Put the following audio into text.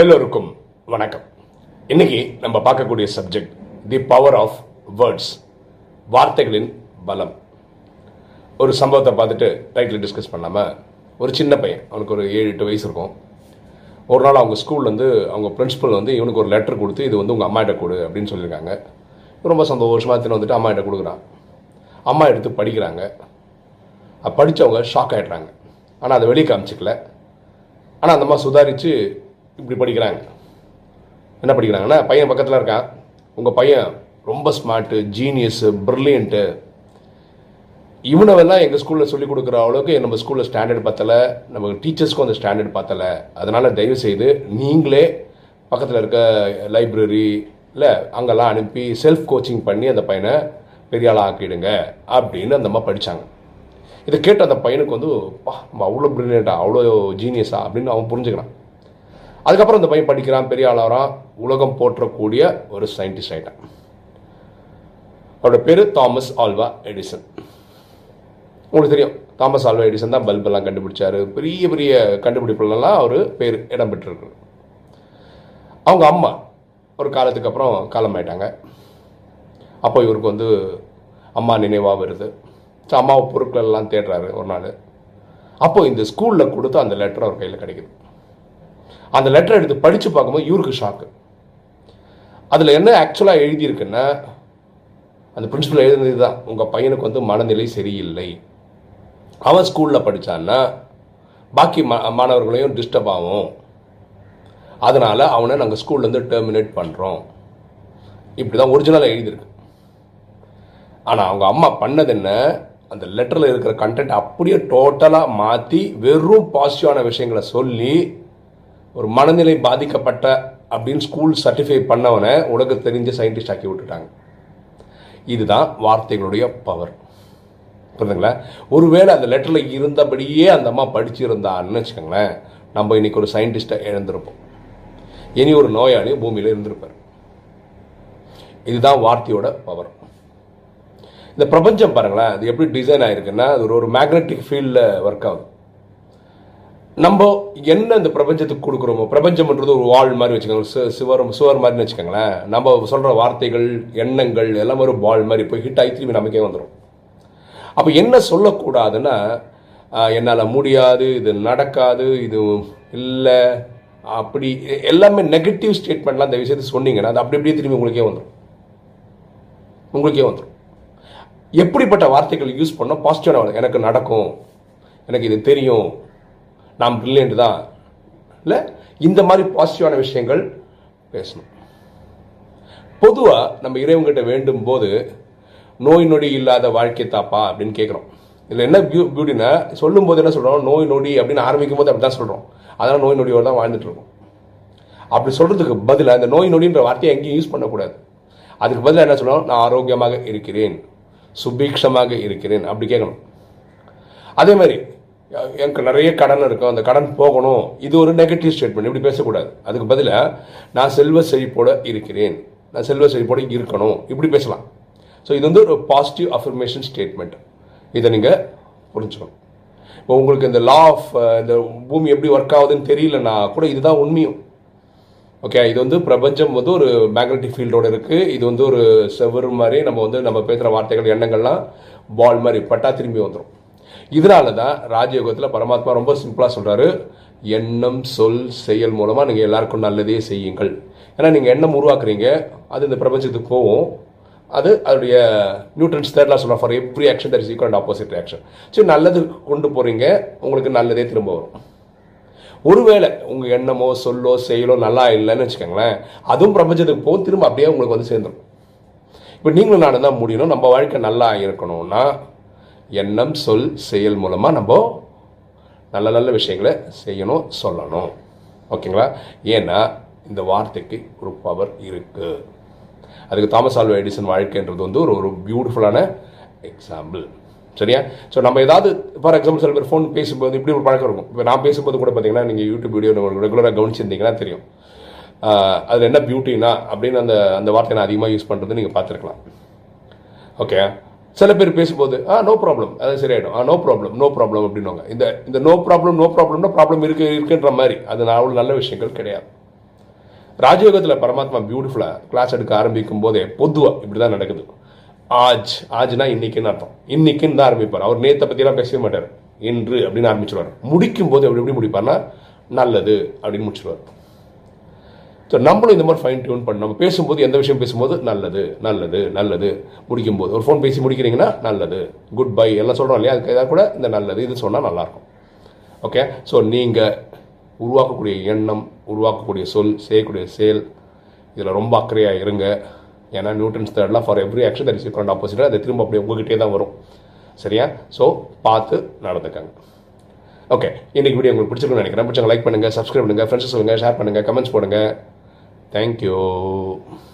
எல்லோருக்கும் வணக்கம். இன்னைக்கு நம்ம பார்க்கக்கூடிய subject the power of words வார்த்தைகளின் பலம். ஒரு சம்பவத்தை பார்த்துட்டு டைட்டில் டிஸ்கஸ் பண்ணாமல் ஒரு சின்ன பையன் அவனுக்கு ஒரு ஏழு எட்டு வயசு இருக்கும். ஒரு நாள் அவங்க ஸ்கூல்லேருந்து வந்து அவங்க பிரின்சிபல் வந்து இவனுக்கு ஒரு லெட்டர் கொடுத்து இது வந்து உங்கள் அம்மாட்ட கொடு அப்படின்னு சொல்லியிருக்காங்க. ரொம்ப சந்தோஷமாக எடுத்துன்னு வந்துட்டு அம்மாட்ட கொடுக்குறான். அம்மா எடுத்து படிக்கிறாங்க. படித்தவங்க ஷாக் ஆகிடுறாங்க ஆனால் அதை வெளியே காமிச்சிக்கல. ஆனால் அந்த சுதாரித்து இப்படி படிக்கிறாங்க. என்ன படிக்கிறாங்கன்னா பையன் பக்கத்தில் இருக்கான். உங்கள் பையன் ரொம்ப ஸ்மார்ட்டு ஜீனியஸு ப்ரில்லியண்ட்டு இவனவெல்லாம் எங்கள் ஸ்கூலில் சொல்லிக் கொடுக்குற அளவுக்கு நம்ம ஸ்கூலில் ஸ்டாண்டர்ட் பார்த்தலை நம்ம டீச்சர்ஸ்க்கும் அந்த ஸ்டாண்டர்ட் பார்த்தலை அதனால் தயவு செய்து நீங்களே பக்கத்தில் இருக்க லைப்ரரி இல்லை அங்கெல்லாம் அனுப்பி செல்ஃப் கோச்சிங் பண்ணி அந்த பையனை பெரிய ஆளாக ஆக்கிடுங்க அப்படின்னு அந்த அம்மா படித்தாங்க இதை கேட்டு அந்த பையனுக்கு வந்து பா நம்ம அவ்வளோ ப்ரில்லியண்ட்டா அவ்வளோ ஜீனியஸா அப்படின்னு அவன் புரிஞ்சுக்கிறான். அதுக்கப்புறம் இந்த பையன் படிக்கிறான் பெரிய ஆளாகிறான் உலகம் போற்றக்கூடிய ஒரு சயின்டிஸ்ட் ஆகிட்டான் அவரோட பேர் தாமஸ் ஆல்வா எடிசன். உங்களுக்கு தெரியும் தாமஸ் ஆல்வா எடிசன் தான் பல்பெல்லாம் கண்டுபிடிச்சாரு. பெரிய பெரிய கண்டுபிடிப்புலாம் அவர் பேர் இடம் பெற்றிருக்கு. அவங்க அம்மா ஒரு காலத்துக்கு அப்புறம் காலமாயிட்டாங்க. அப்போ இவருக்கு வந்து அம்மா நினைவாக வருது. ஸோ அம்மாவை பொருட்கள் எல்லாம் தேடுறாரு ஒரு நாள். அப்போ இந்த ஸ்கூலில் கொடுத்து அந்த லெட்டர் அவர் கையில் கிடைக்குது. அந்த லெட்டர் எடுத்து படித்து பார்க்கும்போது இவருக்கு ஷாக்கு அதில் என்ன ஆக்சுவலாக எழுதியிருக்குன்னா அந்த பிரின்சிபல் எழுதுனது தான் உங்கள் பையனுக்கு வந்து மனநிலை சரியில்லை. அவன் ஸ்கூலில் படித்தான்னா பாக்கி மா மாணவர்களையும் டிஸ்டர்ப் ஆகும். அதனால் அவனை நாங்கள் ஸ்கூல்லேருந்து டெர்மினேட் பண்ணுறோம் இப்படி தான் ஒரிஜினலாக எழுதியிருக்கு. ஆனால் அவங்க அம்மா பண்ணது என்ன? அந்த லெட்டரில் இருக்கிற கண்டென்ட் அப்படியே டோட்டலாக மாற்றி வெறும் பாசிட்டிவான விஷயங்களை சொல்லி ஒரு மனநிலை பாதிக்கப்பட்ட அப்படின்னு ஸ்கூல் சர்டிஃபை பண்ணவனை உலக தெரிஞ்ச சயின்டிஸ்ட் ஆக்கி விட்டுட்டாங்க. இதுதான் வார்த்தைகளுடைய பவர் புரியுதுங்களா ஒருவேளை அந்த லெட்டரில் இருந்தபடியே அந்த அம்மா படிச்சிருந்தான்னு வச்சுக்கோங்களேன் நம்ம இன்னைக்கு ஒரு சயின்டிஸ்ட்டை இழந்திருப்போம் இனி ஒரு நோயாளி பூமியில் இருந்திருப்பார். இதுதான் வார்த்தையோட பவர் இந்த பிரபஞ்சம் பாருங்களேன் அது எப்படி டிசைன் ஆயிருக்குன்னா அது ஒரு ஒரு மேக்னெட்டிக் ஃபீல்டில் ஒர்க் ஆகுது. நம்ம என்ன இந்த பிரபஞ்சத்துக்கு கொடுக்குறோமோ பிரபஞ்சம்ன்றது ஒரு வால் மாதிரி வச்சுக்கோங்க சுவர் சுவர் மாதிரின்னு வச்சுக்கோங்களேன். நம்ம சொல்கிற வார்த்தைகள் எண்ணங்கள் எல்லாம் ஒரு பால் மாதிரி போய் ஹிட் ஆகி திரும்பி நமக்கே வந்துடும் அப்போ என்ன சொல்லக்கூடாதுன்னா என்னால் முடியாது இது நடக்காது இது இல்லை அப்படி எல்லாமே நெகட்டிவ் ஸ்டேட்மெண்ட்லாம் அந்த விஷயத்தை சொன்னீங்கன்னா அது அப்படி அப்படியே திரும்பி உங்களுக்கே வந்துடும் உங்களுக்கே வந்துடும் எப்படிப்பட்ட வார்த்தைகள் யூஸ் பண்ணோம்? பாசிட்டிவான எனக்கு நடக்கும். எனக்கு இது தெரியும். நாம் பிரில்லியன்ட் தான். இல்லை இந்த மாதிரி பாசிட்டிவான விஷயங்கள் பேசணும். பொதுவாக நம்ம இறைவங்கிட்ட வேண்டும் போது நோய் நொடி இல்லாத வாழ்க்கை தாப்பா அப்படின்னு கேட்குறோம். இதில் என்ன பியூ பியூட்டினா சொல்லும் போது என்ன சொல்கிறோம் நோய் நொடி அப்படின்னு ஆரம்பிக்கும் போது அப்படி தான் சொல்கிறோம் அதனால் நோய் நொடியோடு தான் வாழ்ந்துட்டு இருக்கோம். அப்படி சொல்கிறதுக்கு பதிலாக அந்த நோய் நொடின்ற வார்த்தையை எங்கேயும் யூஸ் பண்ணக்கூடாது. அதுக்கு பதிலாக என்ன சொல்லணும் நான் ஆரோக்கியமாக இருக்கிறேன். சுபீக்ஷமாக இருக்கிறேன். அப்படி கேட்கணும். அதே மாதிரி எனக்கு நிறைய கடன் இருக்கும். அந்த கடன் போகணும். இது ஒரு நெகட்டிவ் ஸ்டேட்மெண்ட் இப்படி பேசக்கூடாது. அதுக்கு பதிலாக நான் செல்வ செழிப்போட இருக்கிறேன். நான் செல்வ செழிப்போட இருக்கணும். இப்படி பேசலாம். ஸோ இது வந்து ஒரு பாசிட்டிவ் அஃபர்மேஷன் ஸ்டேட்மெண்ட் இதை நீங்கள் புரிஞ்சுக்கணும். இப்போ உங்களுக்கு இந்த லா ஆஃப் இந்த பூமி எப்படி ஒர்க் ஆகுதுன்னு தெரியலன்னா கூட இதுதான் உண்மையும். ஓகே இது வந்து பிரபஞ்சம் வந்து ஒரு மேக்னட்டிக் ஃபீல்டோட இருக்குது இது வந்து ஒரு செவரு மாதிரி நம்ம வந்து நம்ம பேசுகிற வார்த்தைகள் எண்ணங்கள்லாம் பால் மாதிரி பட்டா திரும்பி வந்துடும் இதனால தான் ராஜயோகத்தில் பரமாத்மா ரொம்ப சிம்பிளாக சொல்கிறாரு எண்ணம் சொல் செயல் மூலமாக நீங்கள் எல்லாருக்கும் நல்லதே செய்யுங்கள். ஏன்னா நீங்கள் எண்ணம் உருவாக்குறீங்க அது இந்த பிரபஞ்சத்துக்கு போகும் அது அதோடைய நியூட்ரன்ஸ் தேர்ட்லாம் சொல்கிறோம் for every action there is equal and opposite action சரி நல்லது கொண்டு போகிறீங்க உங்களுக்கு நல்லதே திரும்ப வரும். ஒருவேளை உங்கள் எண்ணமோ சொல்லோ செயலோ நல்லா இல்லைன்னு வச்சுக்கோங்களேன் அதுவும் பிரபஞ்சத்துக்கு போகும் திரும்ப அப்படியே உங்களுக்கு வந்து சேர்ந்துடும் இப்போ நீங்களும் நானும் தான் முடியணும் நம்ம வாழ்க்கை நல்லா இருக்கணும்னா எண்ணம் சொல் செயல் மூலமாக நம்ம நல்ல நல்ல விஷயங்களை செய்யணும் சொல்லணும். ஓகேங்களா? ஏன்னா இந்த வார்த்தைக்கு ஒரு பவர் இருக்குது அதுக்கு தாமஸ் ஆல்வா எடிசன் வாழ்க்கைன்றது வந்து ஒரு ஒரு பியூட்டிஃபுல்லான எக்ஸாம்பிள் சரியா? ஸோ நம்ம ஏதாவது ஃபார் எக்ஸாம்பிள் சில பேர் ஃபோன் பேசும்போது இப்படி ஒரு பழக்கம் இருக்கும். இப்போ நான் பேசும்போது கூட பார்த்தீங்கன்னா நீங்கள் யூடியூப் வீடியோ ரெகுலராக கவனிச்சிருந்தீங்கன்னா தெரியும். அதில் என்ன பியூட்டினா அப்படின்னு அந்த அந்த வார்த்தையை நான் அதிகமாக யூஸ் பண்ணுறது நீங்கள் பார்த்துருக்கலாம். ஓகே சில பேர் பேசும்போது ஆ நோ ப்ராப்ளம் அது சரியாயிடும். ஆ நோ ப்ராப்ளம் நோ ப்ராப்ளம் அப்படின்னுவாங்க. இந்த இந்த நோ ப்ராப்ளம் நோ ப்ராப்ளம்னா ப்ராப்ளம் இருக்கு இருக்குன்ற மாதிரி. அது நான் அவ்வளோ நல்ல விஷயங்கள் கிடையாது. ராஜயோகத்தில் பரமாத்மா பியூட்டிஃபுல்லாக கிளாஸ் எடுக்க ஆரம்பிக்கும் போதே பொதுவாக இப்படி தான் நடக்குது. ஆஜ் ஆஜ்னா இன்னைக்குன்னு அர்த்தம். இன்னைக்குன்னு தான் ஆரம்பிப்பார். அவர் நேத்தை பற்றிலாம் பேசவே மாட்டார். இன்று அப்படின்னு ஆரம்பிச்சிருவார். முடிக்கும் போது எப்படி எப்படி முடிப்பார்னா நல்லது அப்படின்னு முடிச்சிருவார். ஸோ நம்மளும் இந்த மாதிரி ஃபைன் டியூன் பண்ண நம்ம பேசும்போது எந்த விஷயம் பேசும்போது நல்லது நல்லது நல்லது. முடிக்கும் போது ஒரு ஃபோன் பேசி முடிக்கிறீங்கன்னா நல்லது. குட் பை எல்லாம் சொல்கிறோம் இல்லையா? அதுக்கு ஏதாவது கூட இந்த நல்லது இது சொன்னால் நல்லாயிருக்கும். ஓகே ஸோ நீங்கள் உருவாக்கக்கூடிய எண்ணம் உருவாக்கக்கூடிய சொல் செய்யக்கூடிய செயல் இதில் ரொம்ப அக்கறையாக இருங்க. ஏன்னா Newton's third law for every action that is equal ஆப்போசிட்டாக அது திரும்ப அப்படியே உங்ககிட்டே தான் வரும். சரியா? ஸோ பார்த்து நடந்துக்கங்க. ஓகே இன்றைக்கி வீடியோ உங்களுக்கு பிடிச்சிருக்குன்னு நினைக்கிறேன். பிடிச்சவங்க லைக் பண்ணுங்கள் சப்ஸ்கிரைப் பண்ணுங்கள் ஃப்ரெண்ட்ஸ் சொல்லுங்கள் ஷேர் பண்ணுங்கள் கமெண்ட்ஸ் Thank you.